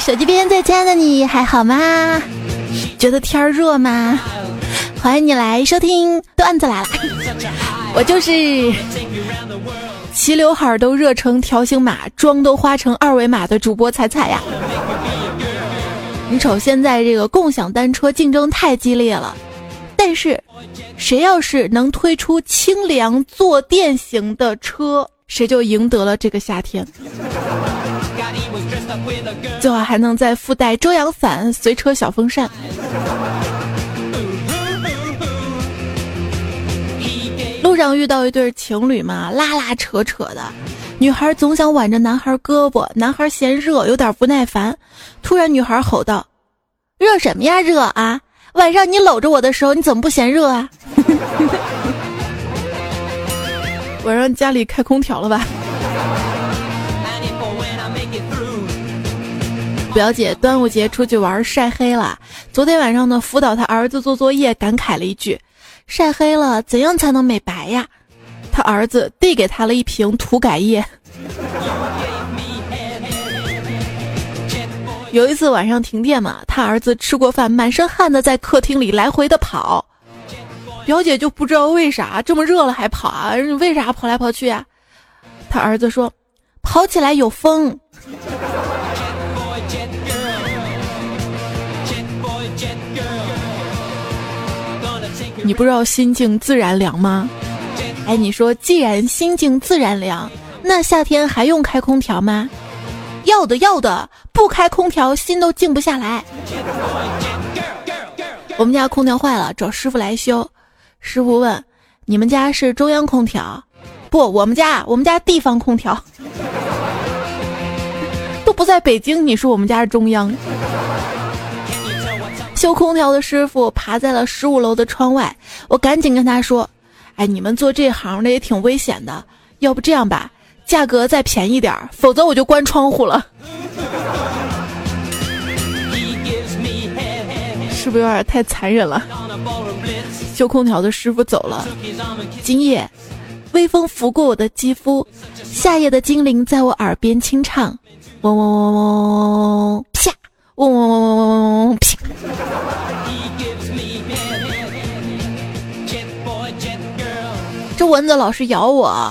手机边最亲爱的你还好吗？觉得天儿热吗？欢迎你来收听段子来了，我就是齐刘海都热成条形码，妆都花成二维码的主播彩彩呀。你瞅现在这个共享单车竞争太激烈了，但是谁要是能推出清凉坐垫型的车，谁就赢得了这个夏天。最好还能再附带遮阳伞、随车小风扇。路上遇到一对情侣嘛，拉拉扯扯的，女孩总想挽着男孩胳膊，男孩嫌热，有点不耐烦。突然，女孩吼道：“热什么呀，热啊！晚上你搂着我的时候，你怎么不嫌热啊？” 晚上家里开空调了吧？表姐端午节出去玩晒黑了，昨天晚上呢辅导他儿子做作业，感慨了一句：“晒黑了怎样才能美白呀？”他儿子递给他了一瓶涂改液。有一次晚上停电嘛，他儿子吃过饭，满身汗的在客厅里来回的跑，表姐就不知道为啥这么热了还跑啊？为啥跑来跑去呀？他儿子说：“跑起来有风。”你不知道心静自然凉吗？哎，你说既然心静自然凉，那夏天还用开空调吗？要的要的，不开空调心都静不下来。我们家空调坏了，找师傅来修。师傅问：“你们家是中央空调？”不，我们家我们家地方空调，都不在北京。你说我们家是中央？修空调的师傅爬在了十五楼的窗外，我赶紧跟他说：“哎，你们做这行的也挺危险的，要不这样吧，价格再便宜点儿，否则我就关窗户了。”是不是有点太残忍了？修空调的师傅走了，今夜，微风拂过我的肌肤，夏夜的精灵在我耳边轻唱，嗡嗡嗡嗡嗡嗡，嗡嗡嗡嗡嗡嗡嗡！这蚊子老是咬我，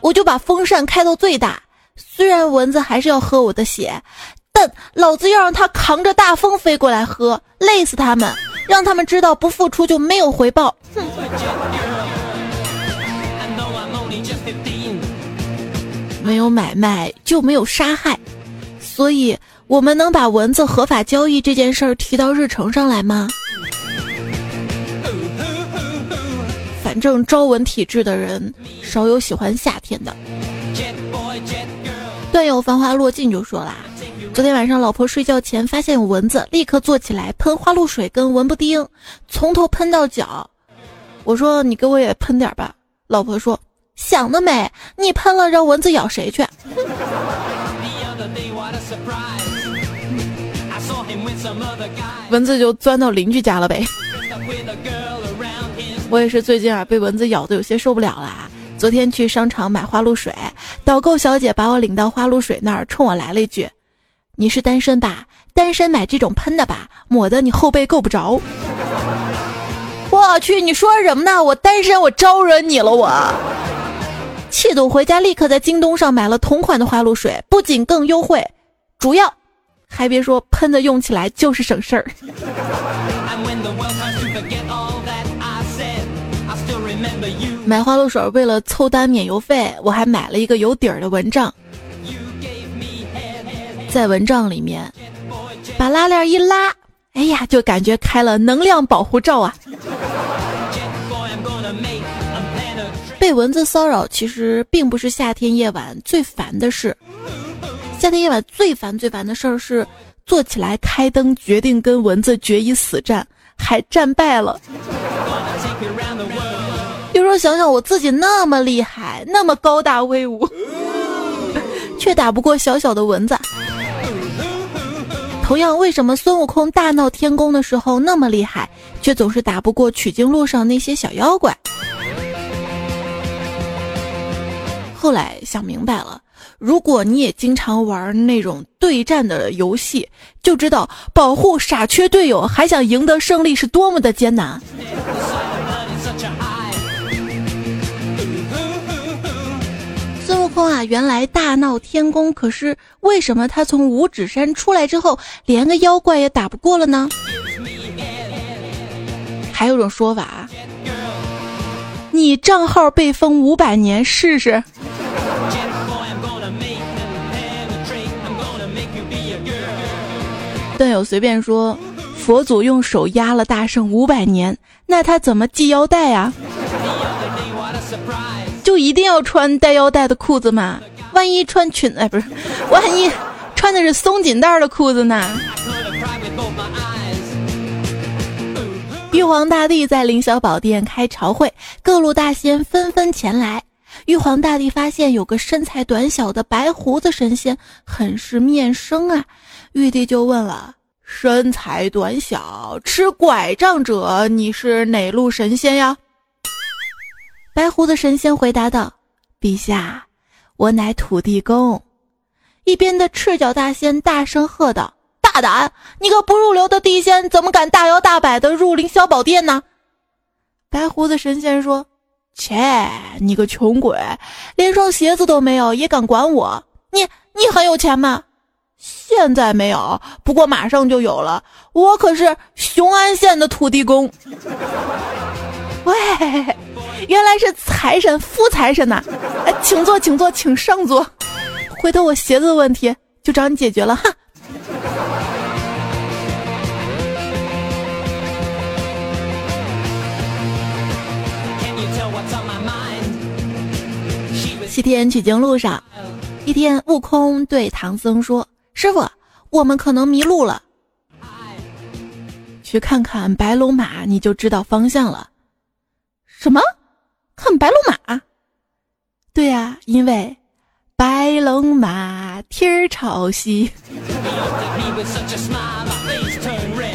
我就把风扇开到最大。虽然蚊子还是要喝我的血，但老子要让它扛着大风飞过来喝，累死他们，让他们知道不付出就没有回报。哼！没有买卖就没有杀害，所以。我们能把蚊子合法交易这件事儿提到日程上来吗？反正招蚊体质的人少有喜欢夏天的。段友繁花落尽就说啦，昨天晚上老婆睡觉前发现有蚊子，立刻坐起来喷花露水跟蚊不叮，从头喷到脚。我说你给我也喷点吧，老婆说想得美，你喷了让蚊子咬谁去？蚊子就钻到邻居家了呗。我也是最近啊，被蚊子咬的有些受不了了。昨天去商场买花露水，导购小姐把我领到花露水那儿，冲我来了一句：“你是单身吧？单身买这种喷的吧，抹的你后背够不着。”我去，你说什么呢？我单身，我招惹你了？我气得回家立刻在京东上买了同款的花露水，不仅更优惠，主要。还别说，喷的用起来就是省事儿。买花露水为了凑单免邮费，我还买了一个有底儿的蚊帐。在蚊帐里面，把拉链一拉，哎呀，就感觉开了能量保护罩啊！被蚊子骚扰其实并不是夏天夜晚最烦的事。夏天夜晚最烦最烦的事儿是，坐起来开灯，决定跟蚊子决一死战，还战败了。有时候想想，我自己那么厉害，那么高大威武，却打不过小小的蚊子。同样，为什么孙悟空大闹天宫的时候那么厉害，却总是打不过取经路上那些小妖怪？后来想明白了。如果你也经常玩那种对战的游戏，就知道保护傻缺队友还想赢得胜利是多么的艰难。孙悟空啊，原来大闹天宫，可是为什么他从五指山出来之后，连个妖怪也打不过了呢？还有种说法，你账号被封五百年试试。段友随便说，佛祖用手压了大圣五百年，那他怎么系腰带啊？就一定要穿带腰带的裤子吗？万一穿裙哎，不是，万一穿的是松紧带的裤子呢？玉皇大帝在凌霄宝殿开朝会，各路大仙纷纷前来。玉皇大帝发现有个身材短小的白胡子神仙，很是面生啊。玉帝就问了：“身材短小、吃拐杖者，你是哪路神仙呀？”白胡子神仙回答道：“陛下，我乃土地公。”一边的赤脚大仙大声喝道：“大胆！你个不入流的地仙，怎么敢大摇大摆的入凌霄宝殿呢？”白胡子神仙说：“切，你个穷鬼，连双鞋子都没有，也敢管我？你你很有钱吗？”现在没有，不过马上就有了。我可是雄安县的土地公。喂，原来是财神，富财神呐！哎，请坐，请坐，请上座。回头我鞋子的问题就找你解决了哈。西天取经路上，一天，悟空对唐僧说。师傅，我们可能迷路了，去看看白龙马，你就知道方向了。什么？看白龙马？对呀，因为白龙马天儿朝西。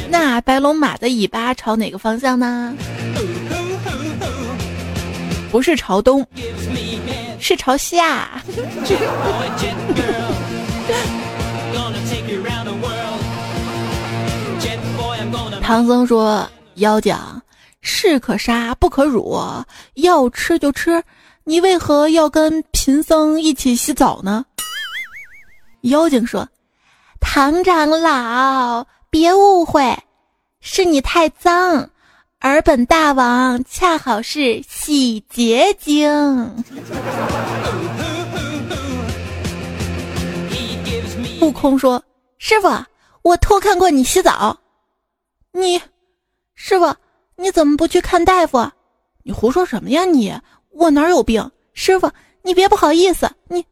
那白龙马的尾巴朝哪个方向呢？不是朝东，是朝下。唐僧说：“妖精士可杀不可辱，要吃就吃。你为何要跟贫僧一起洗澡呢？”妖精说：“唐长老，别误会，是你太脏，而本大王恰好是洗洁精。”悟空说：“师傅，我偷看过你洗澡。”你，师傅，你怎么不去看大夫？你胡说什么呀你！我哪有病？师傅，你别不好意思。你，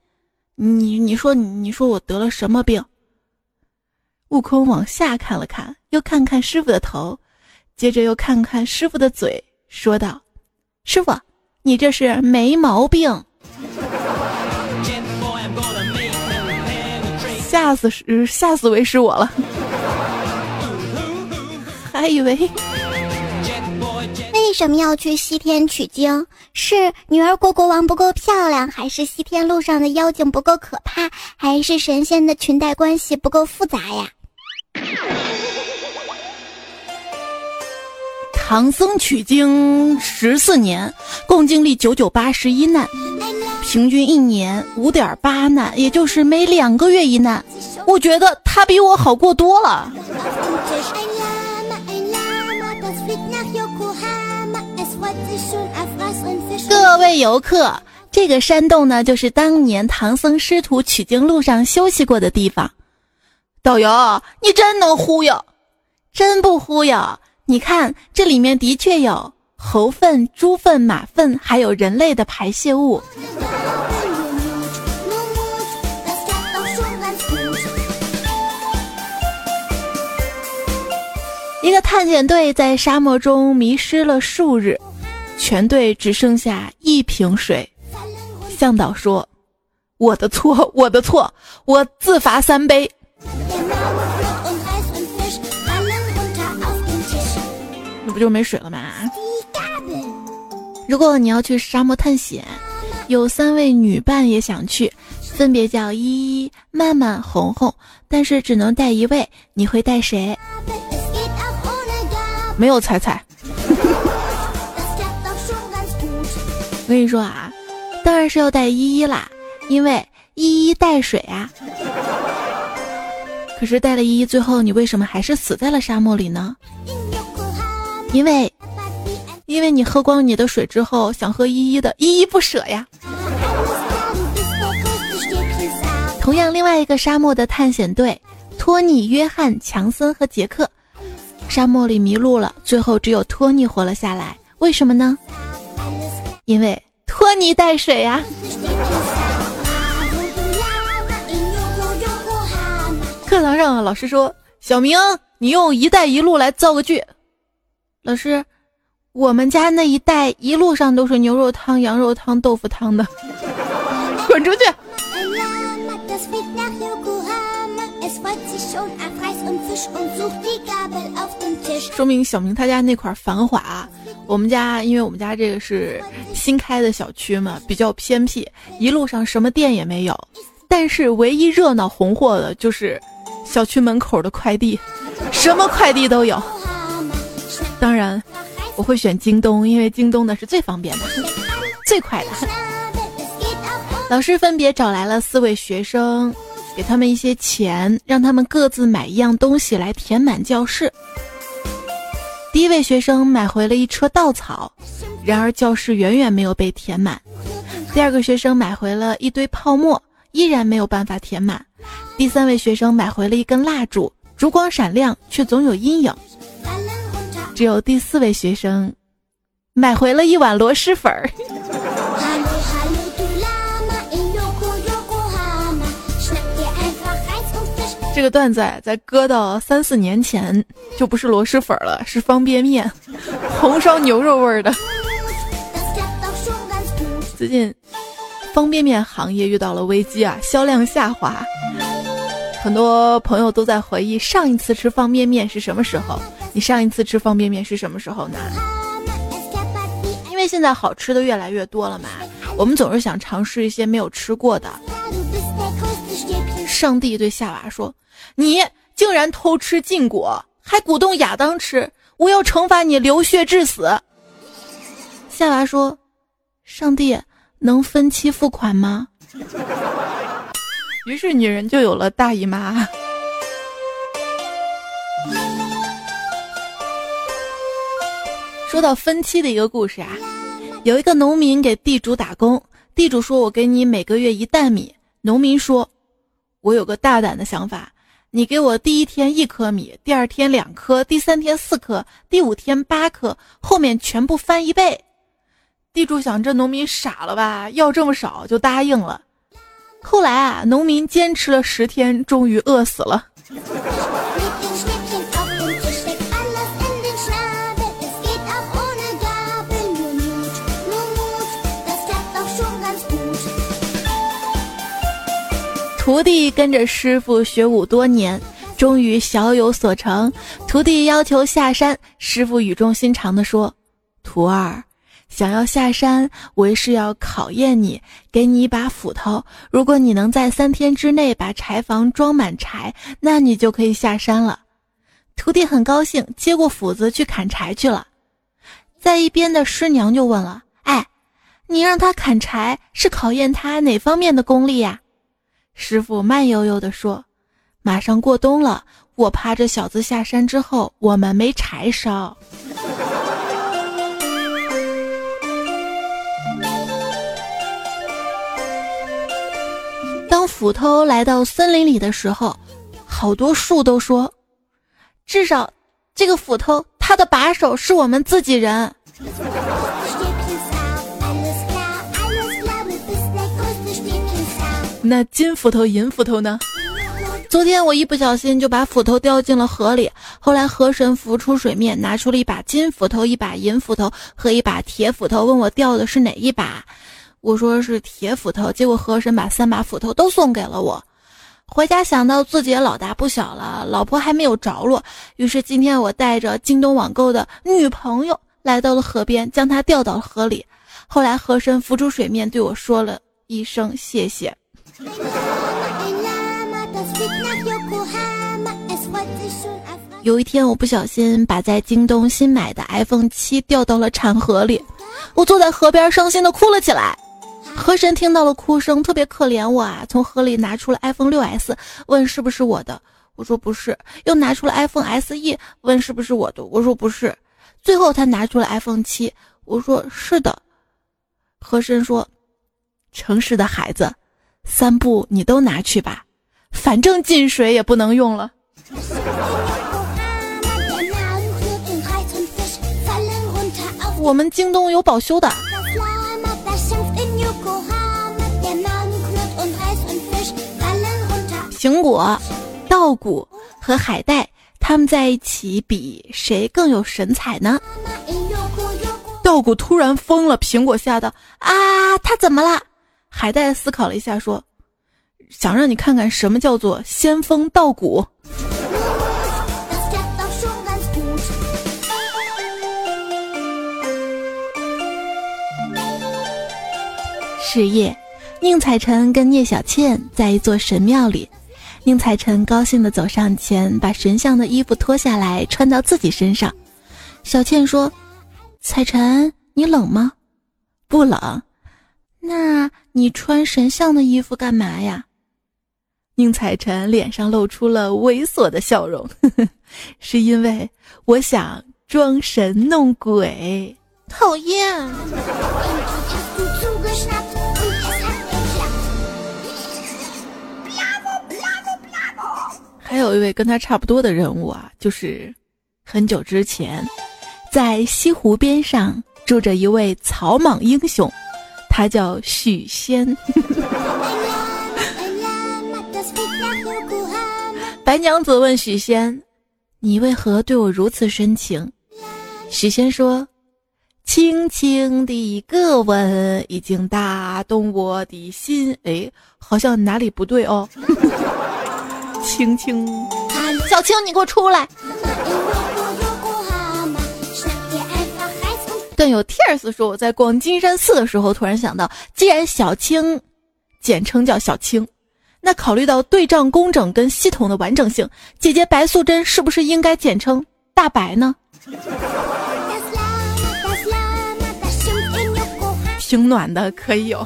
你，你说，你说我得了什么病？悟空往下看了看，又看看师傅的头，接着又看看师傅的嘴，说道：“师傅，你这是没毛病。”吓死是吓死为师我了。还以为为什么要去西天取经？是女儿国国王不够漂亮，还是西天路上的妖精不够可怕，还是神仙的裙带关系不够复杂呀？唐僧取经十四年，共经历九九八十一难，平均一年五点八难，也就是每两个月一难。我觉得他比我好过多了。各位游客，这个山洞呢，就是当年唐僧师徒取经路上休息过的地方。导游，你真能忽悠，真不忽悠。你看，这里面的确有猴粪、猪粪、马粪，还有人类的排泄物。一个探险队在沙漠中迷失了数日。全队只剩下一瓶水，向导说：“我的错，我的错，我自罚三杯。”那不就没水了吗？如果你要去沙漠探险，有三位女伴也想去，分别叫依依、曼曼、红红，但是只能带一位，你会带谁？没有彩彩。我跟你说啊，当然是要带依依啦，因为依依带水啊。可是带了依依，最后你为什么还是死在了沙漠里呢？因为，因为你喝光你的水之后，想喝依依的，依依不舍呀。同样，另外一个沙漠的探险队，托尼、约翰、强森和杰克，沙漠里迷路了，最后只有托尼活了下来。为什么呢？因为托尼带水呀。课堂上，老师说：“小明，你用‘一带一路’来造个句。”老师，我们家那一带一路上都是牛肉汤、羊肉汤、豆腐汤的，滚出去！说明小明他家那块繁华，我们家因为我们家这个是新开的小区嘛，比较偏僻，一路上什么店也没有，但是唯一热闹红火的就是。小区门口的快递，什么快递都有。当然，我会选京东，因为京东的是最方便的、最快的。老师分别找来了四位学生，给他们一些钱，让他们各自买一样东西来填满教室。第一位学生买回了一车稻草，然而教室远远没有被填满。第二个学生买回了一堆泡沫，依然没有办法填满。第三位学生买回了一根蜡烛，烛光闪亮，却总有阴影。只有第四位学生买回了一碗螺蛳粉儿。这个段子在搁到三四年前就不是螺蛳粉了，是方便面，红烧牛肉味儿的。最近。方便面行业遇到了危机啊，销量下滑。很多朋友都在回忆上一次吃方便面是什么时候？你上一次吃方便面是什么时候呢？因为现在好吃的越来越多了嘛，我们总是想尝试一些没有吃过的。上帝对夏娃说：“你竟然偷吃禁果，还鼓动亚当吃，我要惩罚你，流血致死。”夏娃说：“上帝。”能分期付款吗？于是女人就有了大姨妈。说到分期的一个故事啊，有一个农民给地主打工，地主说：“我给你每个月一担米。”农民说：“我有个大胆的想法，你给我第一天一颗米，第二天两颗，第三天四颗，第五天八颗，后面全部翻一倍。”地主想，这农民傻了吧？要这么少就答应了。后来啊，农民坚持了十天，终于饿死了。徒弟跟着师傅学武多年，终于小有所成。徒弟要求下山，师傅语重心长地说：“徒儿。”想要下山，为师要考验你，给你一把斧头。如果你能在三天之内把柴房装满柴，那你就可以下山了。徒弟很高兴，接过斧子去砍柴去了。在一边的师娘就问了：“哎，你让他砍柴是考验他哪方面的功力呀？”师傅慢悠悠地说：“马上过冬了，我怕这小子下山之后我们没柴烧。”当斧头来到森林里的时候，好多树都说：“至少，这个斧头它的把手是我们自己人。”那金斧头、银斧头呢？昨天我一不小心就把斧头掉进了河里，后来河神浮出水面，拿出了一把金斧头、一把银斧头和一把铁斧头，问我掉的是哪一把。我说是铁斧头，结果河神把三把斧头都送给了我。回家想到自己也老大不小了，老婆还没有着落，于是今天我带着京东网购的女朋友来到了河边，将她掉到了河里。后来河神浮出水面，对我说了一声谢谢。有一天，我不小心把在京东新买的 iPhone 七掉到了产河里，我坐在河边伤心的哭了起来。河神听到了哭声，特别可怜我啊，从河里拿出了 iPhone 6s，问是不是我的，我说不是，又拿出了 iPhone SE，问是不是我的，我说不是，最后他拿出了 iPhone 七，我说是的。河神说：“诚实的孩子，三部你都拿去吧，反正进水也不能用了。”我们京东有保修的。苹果、稻谷和海带，他们在一起比谁更有神采呢？稻谷突然疯了，苹果吓得啊，他怎么了？海带思考了一下，说：“想让你看看什么叫做仙风道骨。”是夜，宁采臣跟聂小倩在一座神庙里。宁采臣高兴地走上前，把神像的衣服脱下来穿到自己身上。小倩说：“采臣，你冷吗？不冷。那你穿神像的衣服干嘛呀？”宁采臣脸上露出了猥琐的笑容，呵 呵是因为我想装神弄鬼。讨厌。还有一位跟他差不多的人物啊，就是很久之前，在西湖边上住着一位草莽英雄，他叫许仙。白娘子问许仙：“你为何对我如此深情？”许仙说：“轻轻的一个吻，已经打动我的心。”哎，好像哪里不对哦。轻轻，小青，你给我出来！段友 tears 说，我在逛金山寺的时候，突然想到，既然小青简称叫小青，那考虑到对仗工整跟系统的完整性，姐姐白素贞是不是应该简称大白呢？挺暖的，可以有。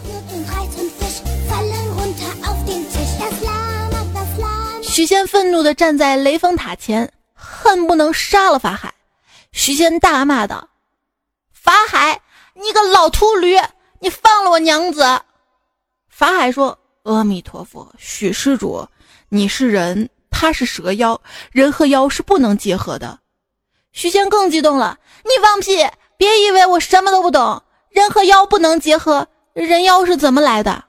许仙愤怒地站在雷峰塔前，恨不能杀了法海。许仙大骂道：“法海，你个老秃驴，你放了我娘子！”法海说：“阿弥陀佛，许施主，你是人，他是蛇妖，人和妖是不能结合的。”许仙更激动了：“你放屁！别以为我什么都不懂，人和妖不能结合，人妖是怎么来的？”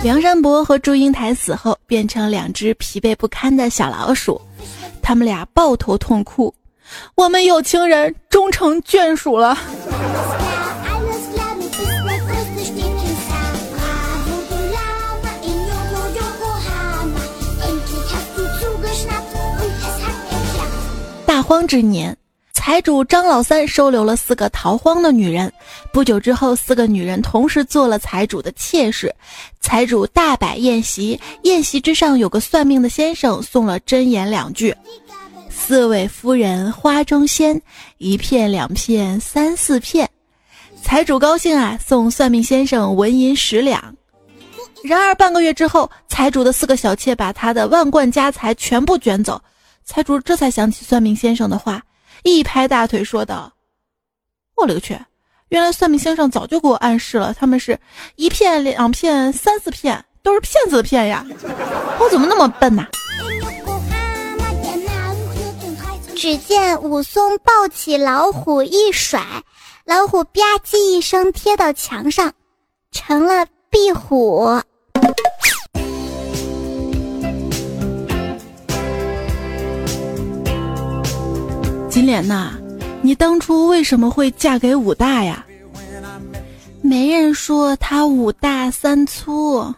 梁山伯和祝英台死后，变成两只疲惫不堪的小老鼠，他们俩抱头痛哭。我们有情人终成眷属了。大荒之年。财主张老三收留了四个逃荒的女人，不久之后，四个女人同时做了财主的妾室。财主大摆宴席，宴席之上有个算命的先生送了真言两句：“四位夫人花中仙，一片两片三四片。”财主高兴啊，送算命先生纹银十两。然而半个月之后，财主的四个小妾把他的万贯家财全部卷走，财主这才想起算命先生的话。一拍大腿说道：“我勒个去！原来算命先生早就给我暗示了，他们是一片、两片、三四片，都是骗子的骗呀！我怎么那么笨呐？”只见武松抱起老虎一甩，老虎吧唧一声贴到墙上，成了壁虎。金莲呐，你当初为什么会嫁给武大呀？没人说他五大三粗。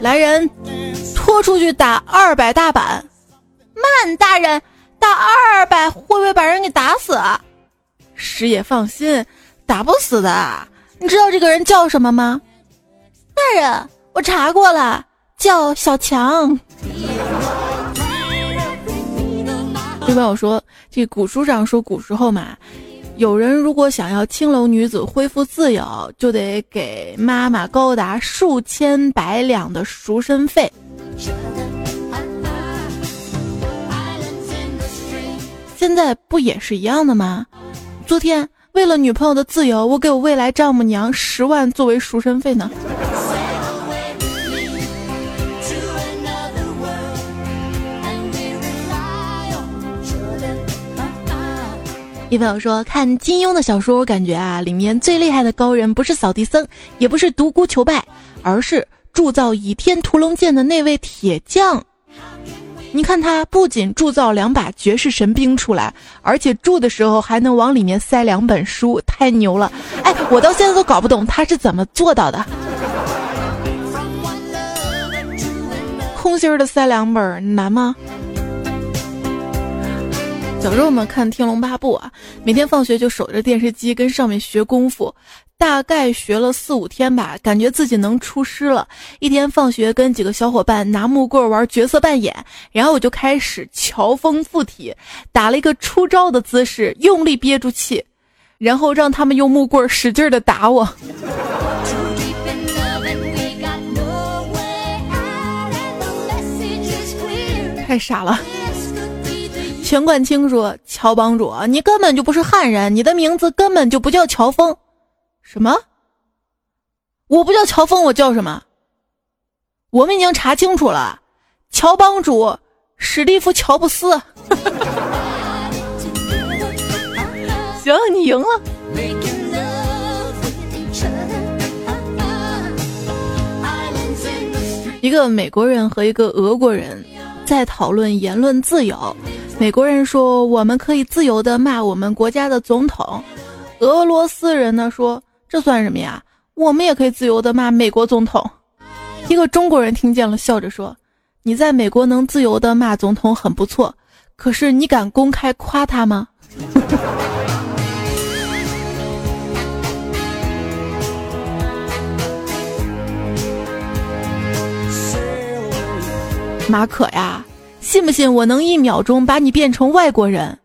来人，拖出去打二百大板。慢，大人，打打二百会不会把人给打死？师爷放心，打不死的。你知道这个人叫什么吗？大人，我查过了，叫小强。朋友？说这古书上说，古时候嘛，有人如果想要青楼女子恢复自由，就得给妈妈高达数千百两的赎身费。现在不也是一样的吗？昨天为了女朋友的自由，我给我未来丈母娘十万作为赎身费呢。一朋友说看金庸的小说，我感觉啊，里面最厉害的高人不是扫地僧，也不是独孤求败，而是铸造倚天屠龙剑的那位铁匠。你看他不仅铸造两把绝世神兵出来，而且铸的时候还能往里面塞两本书，太牛了！哎，我到现在都搞不懂他是怎么做到的。空心儿的塞两本难吗？小时候我们看《天龙八部》啊，每天放学就守着电视机跟上面学功夫，大概学了四五天吧，感觉自己能出师了。一天放学跟几个小伙伴拿木棍玩角色扮演，然后我就开始乔峰附体，打了一个出招的姿势，用力憋住气，然后让他们用木棍使劲的打我。太傻了。钱冠清说：“乔帮主，你根本就不是汉人，你的名字根本就不叫乔峰。什么？我不叫乔峰，我叫什么？我们已经查清楚了，乔帮主史蒂夫·乔布斯。行，你赢了。一个美国人和一个俄国人在讨论言论自由。”美国人说：“我们可以自由的骂我们国家的总统。”俄罗斯人呢说：“这算什么呀？我们也可以自由的骂美国总统。”一个中国人听见了，笑着说：“你在美国能自由的骂总统很不错，可是你敢公开夸他吗？”马可呀。信不信我能一秒钟把你变成外国人？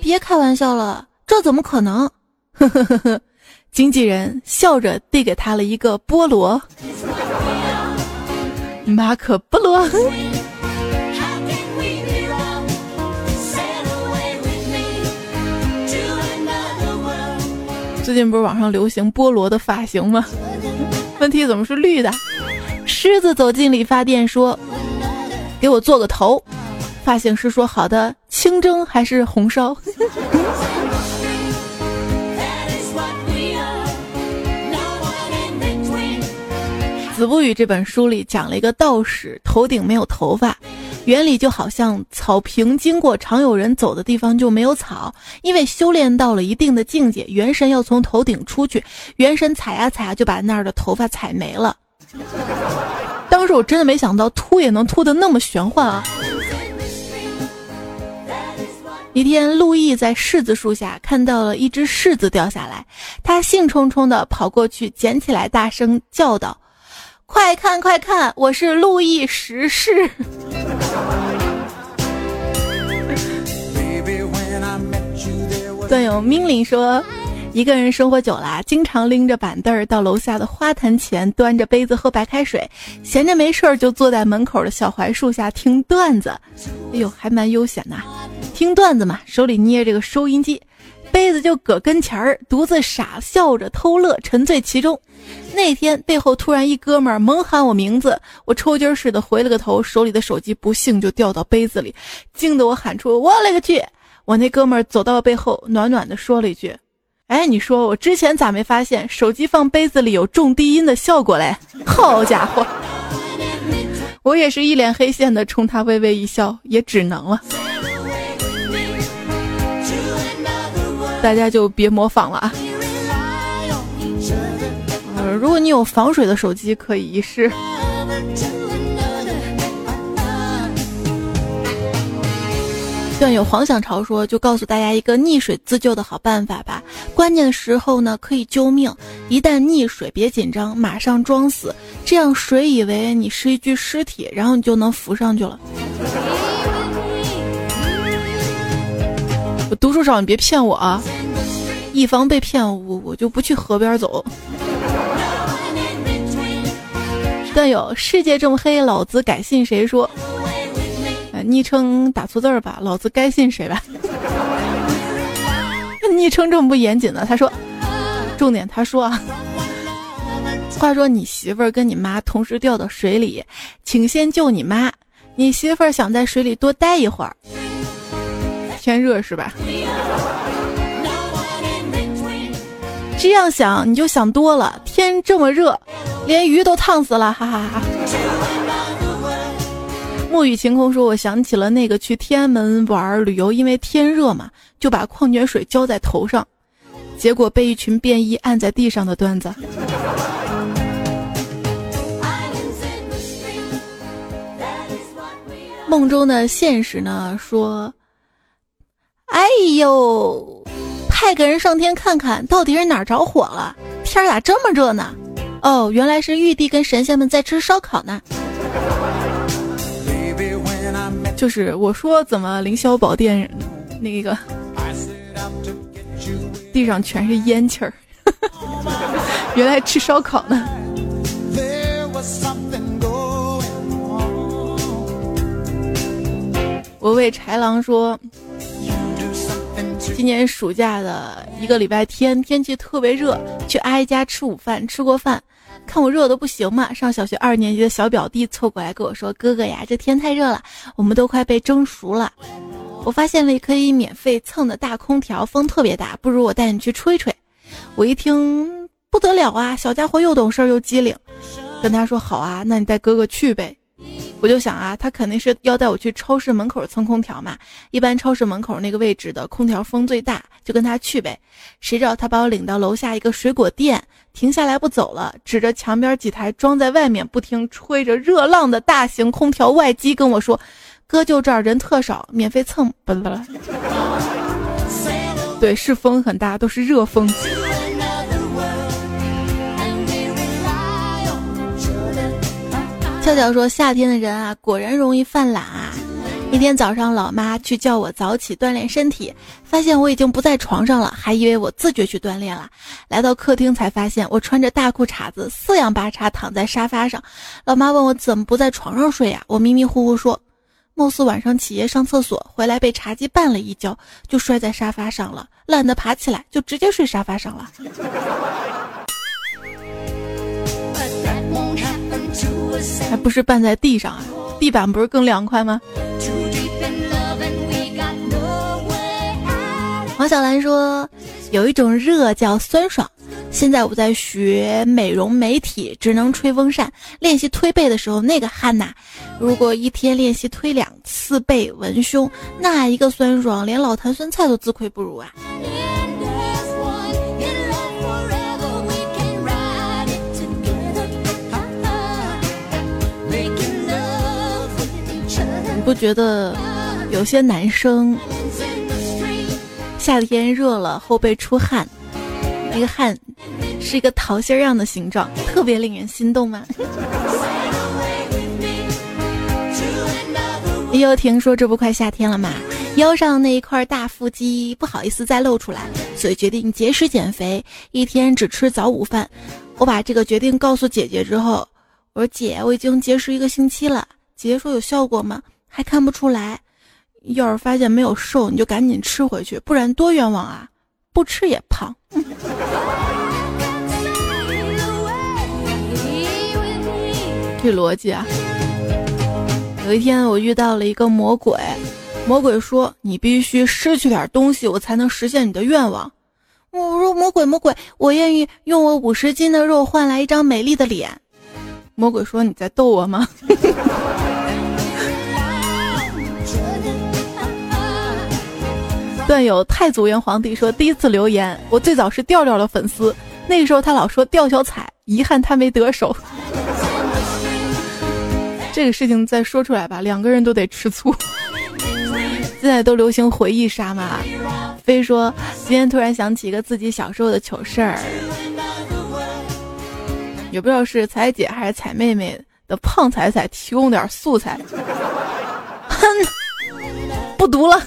别开玩笑了，这怎么可能？呵呵呵呵，经纪人笑着递给他了一个菠萝。马可波罗。最近不是网上流行菠萝的发型吗？问题怎么是绿的？狮子走进理发店说。给我做个头，发型师说好的，清蒸还是红烧？子不语这本书里讲了一个道士头顶没有头发，原理就好像草坪经过常有人走的地方就没有草，因为修炼到了一定的境界，元神要从头顶出去，元神踩呀踩呀就把那儿的头发踩没了。当时我真的没想到秃也能秃的那么玄幻啊！一天，陆毅在柿子树下看到了一只柿子掉下来，他兴冲冲的跑过去捡起来，大声叫道：“快看快看，我是陆毅石柿！” 段友命令说。一个人生活久了，经常拎着板凳儿到楼下的花坛前，端着杯子喝白开水，闲着没事儿就坐在门口的小槐树下听段子。哎呦，还蛮悠闲呐！听段子嘛，手里捏着个收音机，杯子就搁跟前儿，独自傻笑着偷乐，沉醉其中。那天背后突然一哥们儿猛喊我名字，我抽筋似的回了个头，手里的手机不幸就掉到杯子里，惊得我喊出：“我勒个去！”我那哥们儿走到背后，暖暖的说了一句。哎，你说我之前咋没发现手机放杯子里有重低音的效果嘞？好家伙，我也是一脸黑线的冲他微微一笑，也只能了。大家就别模仿了啊！呃，如果你有防水的手机，可以一试。段友黄想潮说：“就告诉大家一个溺水自救的好办法吧，关键的时候呢可以救命，一旦溺水别紧张，马上装死，这样水以为你是一具尸体，然后你就能浮上去了。”我读书少，你别骗我啊！以防被骗，我我就不去河边走。段友，世界这么黑，老子改信谁说？昵称打错字儿吧，老子该信谁吧？昵称这么不严谨呢？他说，重点他说啊，话说你媳妇儿跟你妈同时掉到水里，请先救你妈。你媳妇儿想在水里多待一会儿，天热是吧？这样想你就想多了，天这么热，连鱼都烫死了，哈哈哈。沐雨晴空说：“我想起了那个去天安门玩旅游，因为天热嘛，就把矿泉水浇在头上，结果被一群便衣按在地上的段子。”梦中的现实呢？说：“哎呦，派个人上天看看到底是哪儿着火了？天咋这么热呢？哦，原来是玉帝跟神仙们在吃烧烤呢。”就是我说怎么凌霄宝殿那个地上全是烟气儿，原来吃烧烤呢。我为豺狼说，今年暑假的一个礼拜天，天气特别热，去阿姨家吃午饭，吃过饭。看我热的不行嘛！上小学二年级的小表弟凑过来跟我说：“哥哥呀，这天太热了，我们都快被蒸熟了。”我发现了可以免费蹭的大空调，风特别大，不如我带你去吹吹。我一听不得了啊，小家伙又懂事又机灵，跟他说：“好啊，那你带哥哥去呗。”我就想啊，他肯定是要带我去超市门口蹭空调嘛。一般超市门口那个位置的空调风最大，就跟他去呗。谁知道他把我领到楼下一个水果店，停下来不走了，指着墙边几台装在外面不停吹着热浪的大型空调外机跟我说：“哥就这儿人特少，免费蹭。”不不不，对，是风很大，都是热风。笑笑说：“夏天的人啊，果然容易犯懒啊。一天早上，老妈去叫我早起锻炼身体，发现我已经不在床上了，还以为我自觉去锻炼了。来到客厅才发现我穿着大裤衩子，四仰八叉躺在沙发上。老妈问我怎么不在床上睡呀？我迷迷糊糊说，貌似晚上起夜上厕所回来被茶几绊了一跤，就摔在沙发上了，懒得爬起来，就直接睡沙发上了。”还不是绊在地上啊？地板不是更凉快吗？王小兰说，有一种热叫酸爽。现在我在学美容美体，只能吹风扇。练习推背的时候，那个汗呐！如果一天练习推两次背文胸，那一个酸爽，连老坛酸菜都自愧不如啊！不觉得有些男生夏天热了后背出汗，那个汗是一个桃心样的形状，特别令人心动吗？又听说这不快夏天了嘛，腰上那一块大腹肌不好意思再露出来，所以决定节食减肥，一天只吃早午饭。我把这个决定告诉姐姐之后，我说姐，我已经节食一个星期了。姐姐说有效果吗？还看不出来，要是发现没有瘦，你就赶紧吃回去，不然多冤枉啊！不吃也胖。这逻辑啊！有一天我遇到了一个魔鬼，魔鬼说：“你必须失去点东西，我才能实现你的愿望。”我说：“魔鬼，魔鬼，我愿意用我五十斤的肉换来一张美丽的脸。”魔鬼说：“你在逗我吗？” 段友太祖元皇帝说：“第一次留言，我最早是调调的粉丝，那个时候他老说调小彩，遗憾他没得手。这个事情再说出来吧，两个人都得吃醋。”现在都流行回忆杀嘛。非说今天突然想起一个自己小时候的糗事儿，也不知道是彩姐还是彩妹妹的胖彩彩提供点素材。哼，不读了。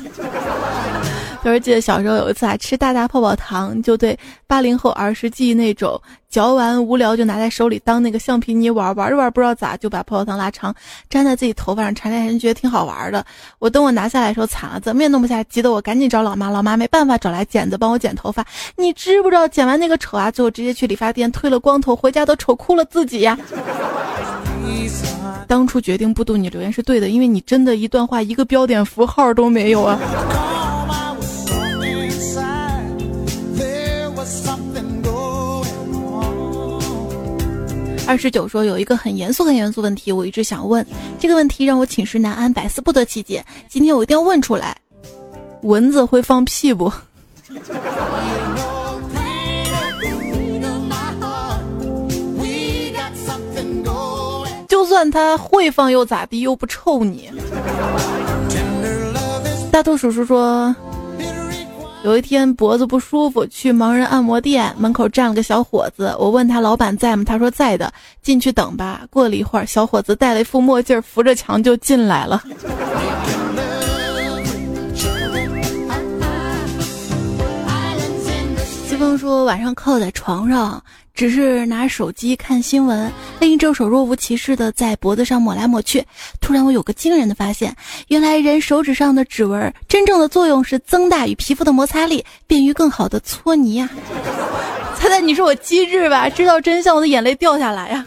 就是记得小时候有一次啊，吃大大泡泡糖，就对八零后儿时记忆那种嚼完无聊就拿在手里当那个橡皮泥玩，玩着玩不知道咋就把泡泡糖拉长粘在自己头发上缠来缠，觉得挺好玩的。我等我拿下来的时候惨了，怎么也弄不下，急得我赶紧找老妈，老妈没办法找来剪子帮我剪头发。你知不知道剪完那个丑啊，最后直接去理发店推了光头，回家都丑哭了自己呀。当初决定不读你留言是对的，因为你真的一段话一个标点符号都没有啊。二十九说有一个很严肃很严肃问题，我一直想问，这个问题让我寝食难安，百思不得其解。今天我一定要问出来：蚊子会放屁不？就算它会放又咋地？又不臭你。大兔叔叔说。有一天脖子不舒服，去盲人按摩店门口站了个小伙子。我问他老板在吗？他说在的，进去等吧。过了一会儿，小伙子戴了一副墨镜，扶着墙就进来了。风说晚上靠在床上。只是拿手机看新闻，另一只手若无其事的在脖子上抹来抹去。突然，我有个惊人的发现：原来人手指上的指纹真正的作用是增大与皮肤的摩擦力，便于更好的搓泥呀！猜猜你是我机智吧？知道真相，我的眼泪掉下来呀！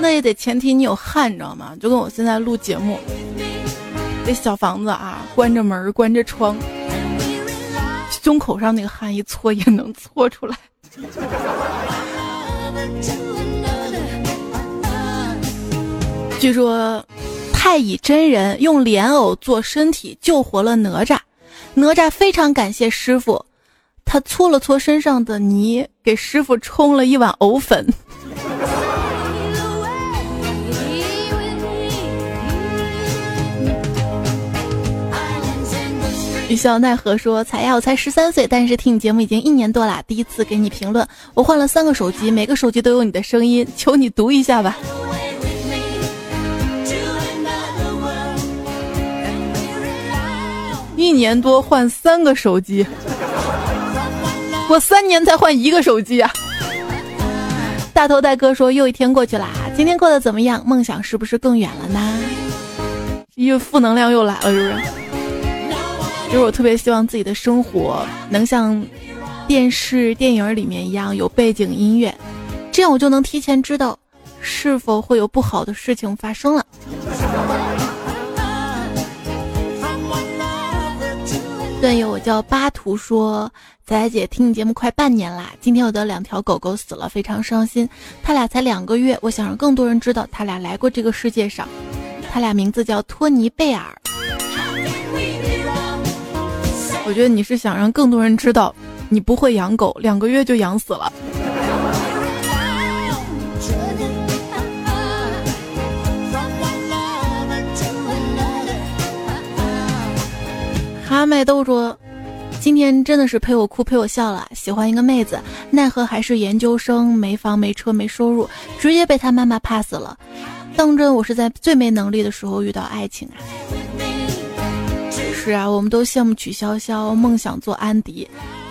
那也得前提你有汗，你知道吗？就跟我现在录节目，这小房子啊，关着门，关着窗，胸口上那个汗一搓也能搓出来。据说，太乙真人用莲藕做身体救活了哪吒，哪吒非常感谢师傅，他搓了搓身上的泥，给师傅冲了一碗藕粉。一笑奈何说：“彩呀，我才十三岁，但是听你节目已经一年多啦。第一次给你评论，我换了三个手机，每个手机都有你的声音，求你读一下吧。”一年多换三个手机，我三年才换一个手机啊！大头大哥说：“又一天过去啦，今天过得怎么样？梦想是不是更远了呢？”因为负能量又来了，是不是？就是我特别希望自己的生活能像电视电影里面一样有背景音乐，这样我就能提前知道是否会有不好的事情发生了。段友，我叫巴图，说仔仔姐听你节目快半年啦，今天我的两条狗狗死了，非常伤心。他俩才两个月，我想让更多人知道他俩来过这个世界上。他俩名字叫托尼贝尔。我觉得你是想让更多人知道，你不会养狗，两个月就养死了。哈麦都说，今天真的是陪我哭陪我笑了。喜欢一个妹子，奈何还是研究生，没房没车没收入，直接被他妈妈 pass 了。当真我是在最没能力的时候遇到爱情啊。是啊，我们都羡慕曲筱绡，梦想做安迪，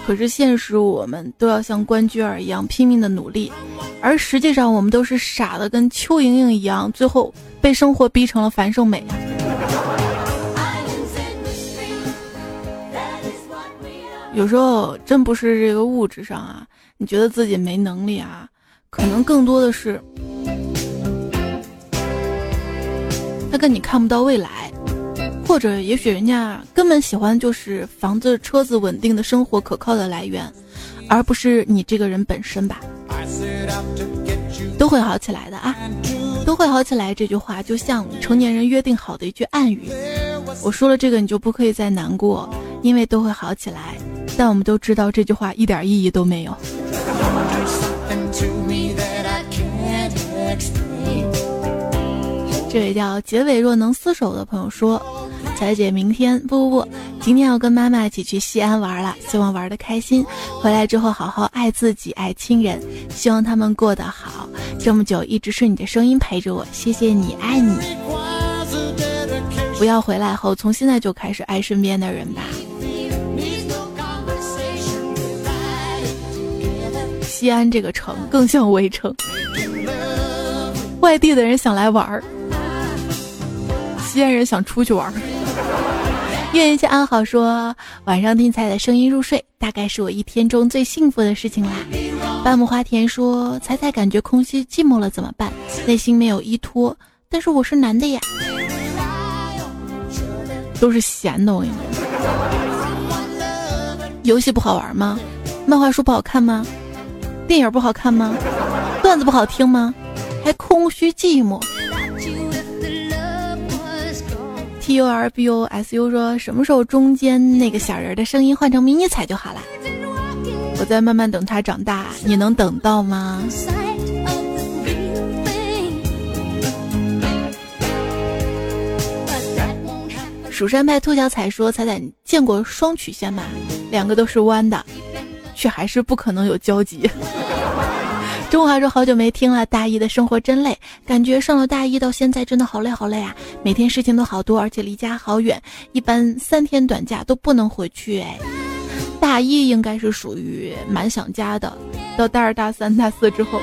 可是现实我们都要像关雎尔一样拼命的努力，而实际上我们都是傻的跟邱莹莹一样，最后被生活逼成了樊胜美。有时候真不是这个物质上啊，你觉得自己没能力啊，可能更多的是他跟你看不到未来。或者也许人家根本喜欢就是房子、车子、稳定的生活、可靠的来源，而不是你这个人本身吧。都会好起来的啊，都会好起来。这句话就像成年人约定好的一句暗语。我说了这个，你就不可以再难过，因为都会好起来。但我们都知道这句话一点意义都没有。这位叫结尾若能厮守的朋友说。彩姐明天不不不，今天要跟妈妈一起去西安玩了，希望玩的开心。回来之后好好爱自己，爱亲人，希望他们过得好。这么久一直是你的声音陪着我，谢谢你，爱你。不要回来后，从现在就开始爱身边的人吧。西安这个城更像围城，外地的人想来玩儿，西安人想出去玩儿。愿一切安好，说晚上听彩的声音入睡，大概是我一天中最幸福的事情啦。半亩花田说，彩彩感觉空虚寂寞了怎么办？内心没有依托，但是我是男的呀。都是闲的，我跟你说。游戏不好玩吗？漫画书不好看吗？电影不好看吗？段子不好听吗？还空虚寂寞。B U R B U S U 说什么时候中间那个小人的声音换成迷你彩就好了？我在慢慢等他长大，你能等到吗？蜀山派兔小彩说：“彩彩，你见过双曲线吗？两个都是弯的，却还是不可能有交集。”中华说：“好久没听了，大一的生活真累，感觉上了大一到现在真的好累好累啊！每天事情都好多，而且离家好远，一般三天短假都不能回去。哎，大一应该是属于蛮想家的，到大二、大三、大四之后，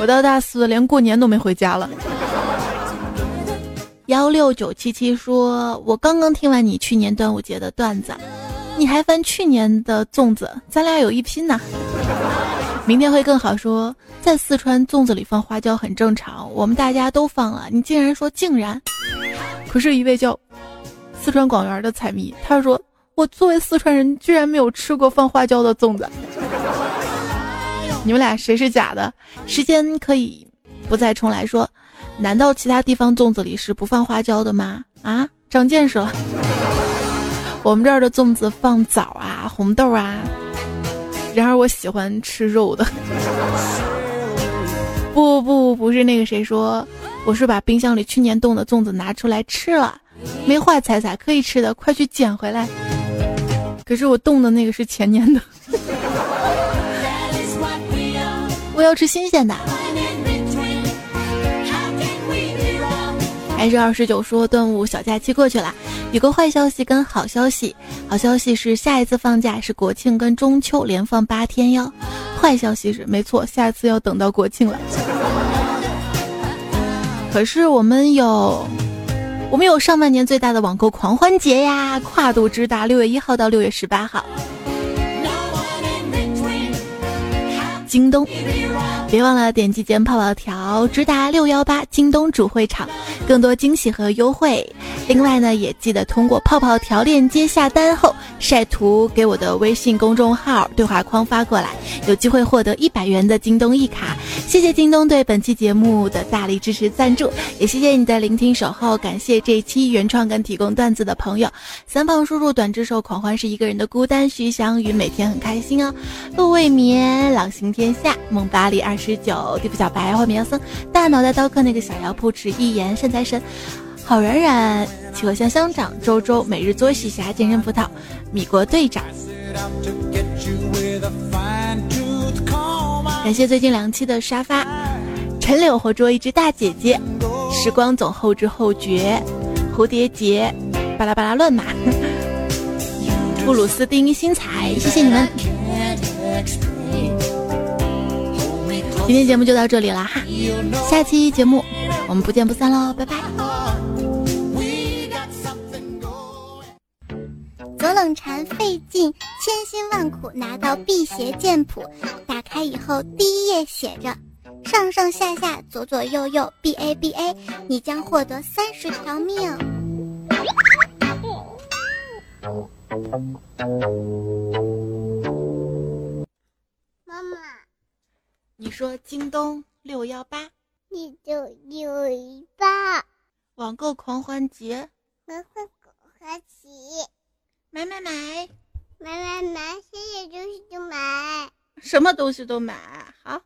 我到大四连过年都没回家了。”幺六九七七说：“我刚刚听完你去年端午节的段子，你还翻去年的粽子，咱俩有一拼呢。明天会更好。说在四川粽子里放花椒很正常，我们大家都放了，你竟然说竟然？可是，一位叫四川广元的彩迷，他说我作为四川人，居然没有吃过放花椒的粽子。你们俩谁是假的？时间可以不再重来说。”难道其他地方粽子里是不放花椒的吗？啊，长见识了。我们这儿的粽子放枣啊、红豆啊。然而我喜欢吃肉的。不不不，不是那个谁说，我是把冰箱里去年冻的粽子拿出来吃了，没坏，彩彩可以吃的，快去捡回来。可是我冻的那个是前年的。我要吃新鲜的。还是二十九说端午小假期过去了，有个坏消息跟好消息。好消息是下一次放假是国庆跟中秋连放八天哟。坏消息是没错，下次要等到国庆了。可是我们有，我们有上半年最大的网购狂欢节呀，跨度之大，六月一号到六月十八号。京东，别忘了点击间泡泡条，直达六幺八京东主会场，更多惊喜和优惠。另外呢，也记得通过泡泡条链接下单后晒图给我的微信公众号对话框发过来，有机会获得一百元的京东一卡。谢谢京东对本期节目的大力支持赞助，也谢谢你的聆听守候。感谢这一期原创跟提供段子的朋友：三胖叔叔、短只手、狂欢是一个人的孤单、徐翔宇每天很开心哦，陆未眠、朗行天下、梦巴黎二十九、地府小白、画面妖僧、大脑袋刀客那个小妖铺、迟一言、善财神。好冉冉，企鹅香香长，周周每日作息侠，健身葡萄，米国队长。感谢最近两期的沙发，陈柳活捉一只大姐姐，时光总后知后觉，蝴蝶结，巴拉巴拉乱码，布鲁斯丁新彩，谢谢你们。今天节目就到这里了哈，下期节目我们不见不散喽，拜拜。左冷禅费尽千辛万苦拿到辟邪剑谱，打开以后第一页写着：上上下下左左右右 B A B A，你将获得三十条命。妈妈，你说京东六幺八，你就六一八，网购狂欢节，欢狂欢节。买买买，买买买，谢谢东西就买，什么东西都买，好。